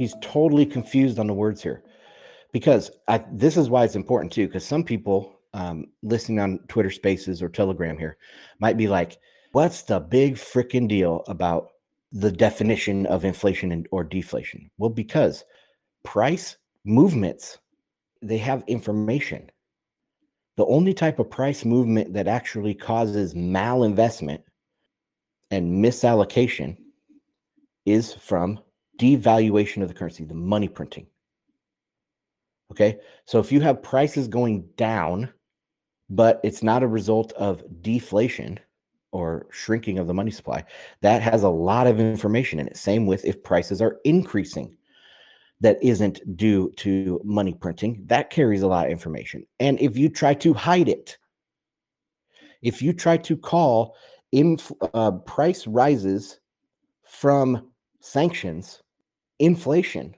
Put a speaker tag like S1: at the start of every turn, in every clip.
S1: He's totally confused on the words here because I, this is why it's important too. Because some people um, listening on Twitter Spaces or Telegram here might be like, "What's the big freaking deal about the definition of inflation and, or deflation?" Well, because price movements they have information. The only type of price movement that actually causes malinvestment and misallocation is from devaluation of the currency, the money printing. Okay. So if you have prices going down, but it's not a result of deflation or shrinking of the money supply, that has a lot of information in it. Same with if prices are increasing that isn't due to money printing, that carries a lot of information. And if you try to hide it, if you try to call inf- uh, price rises from sanctions inflation,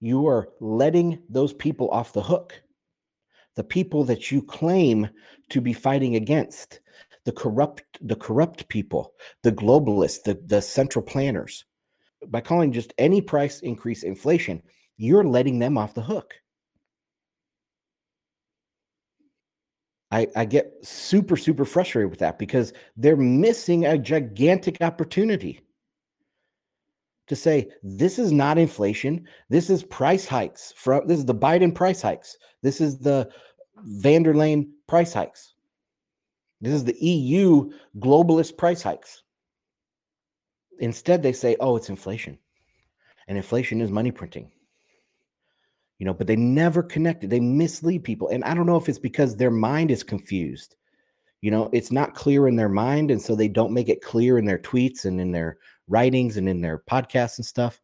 S1: you are letting those people off the hook. The people that you claim to be fighting against, the corrupt, the corrupt people, the globalists, the, the central planners, by calling just any price increase inflation, you're letting them off the hook. I, I get super, super frustrated with that because they're missing a gigantic opportunity to say this is not inflation. This is price hikes from this is the Biden price hikes. This is the von der Leyen price hikes. This is the EU globalist price hikes. Instead, they say, oh, it's inflation. And inflation is money printing. You know, but they never connect it. They mislead people. And I don't know if it's because their mind is confused. You know, it's not clear in their mind. And so they don't make it clear in their tweets and in their writings and in their podcasts and stuff.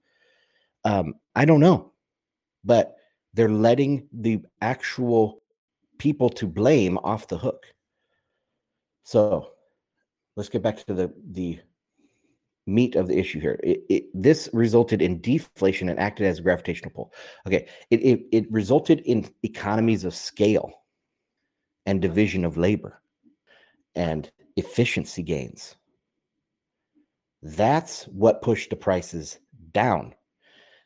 S1: Um, I don't know. But they're letting the actual people to blame off the hook. So let's get back to the the meat of the issue here. It, it, this resulted in deflation and acted as a gravitational pull. Okay, it, it, it resulted in economies of scale and division of labor and efficiency gains. That's what pushed the prices down.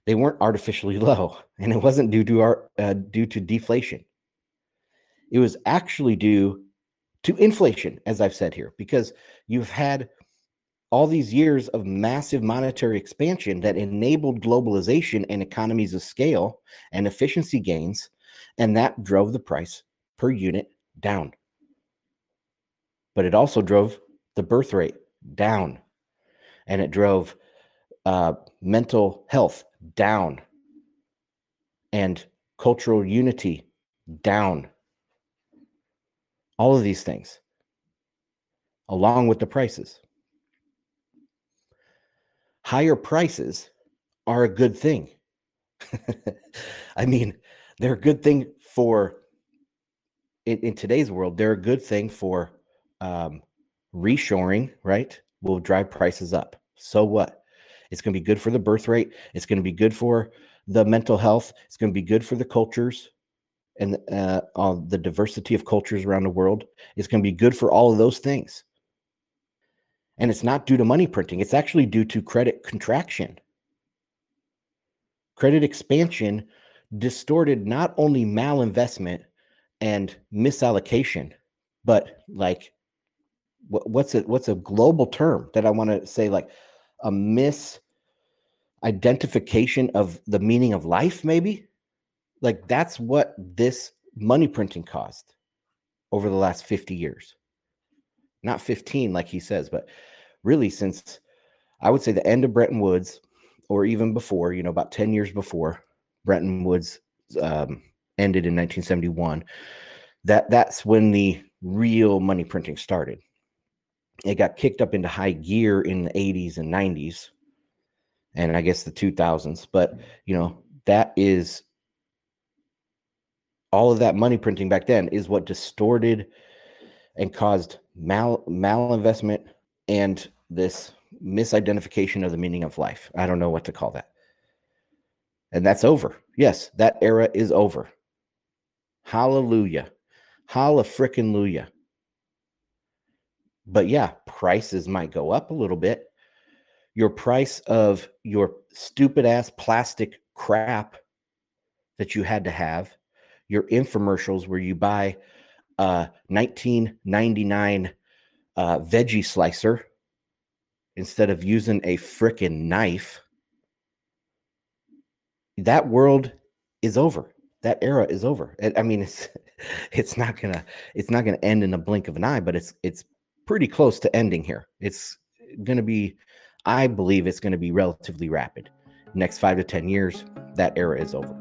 S1: They weren't artificially low, and it wasn't due to our uh, due to deflation. It was actually due to inflation, as I've said here, because you've had all these years of massive monetary expansion that enabled globalization and economies of scale and efficiency gains, and that drove the price per unit down. But it also drove the birth rate down, and it drove uh, mental health down, and cultural unity down. All of these things, along with the prices higher prices are a good thing. I mean, they're a good thing for in, in, today's world. They're a good thing for um, reshoring, right? Will drive prices up. So what? It's going to be good for the birth rate. It's going to be good for the mental health. It's going to be good for the cultures and uh, the diversity of cultures around the world. It's going to be good for all of those things. And it's not due to money printing, it's actually due to credit contraction. Credit expansion distorted not only malinvestment and misallocation, but like what's a what's a global term that I want to say like a misidentification of the meaning of life, maybe? Like that's what this money printing caused over the last 50 years not 15 like he says, but really since I would say the end of Bretton Woods, or even before, you know, about 10 years before Bretton Woods um, ended in 1971, that that's when the real money printing started. It got kicked up into high gear in the 80s and 90s, and I guess the 2000s. But you know, that is all of that money printing back then is what distorted and caused mal malinvestment and this misidentification of the meaning of life. I don't know what to call that. And that's over. Yes, that era is over. Hallelujah. Luya. But yeah, prices might go up a little bit. your price of your stupid ass plastic crap that you had to have, your infomercials where you buy a 1999 uh, veggie slicer instead of using a freaking knife. That world is over. That era is over. I mean, it's it's not gonna it's not gonna end in a blink of an eye, but it's it's pretty close to ending here. It's gonna be, I believe, it's gonna be relatively rapid. Next five to ten years, that era is over.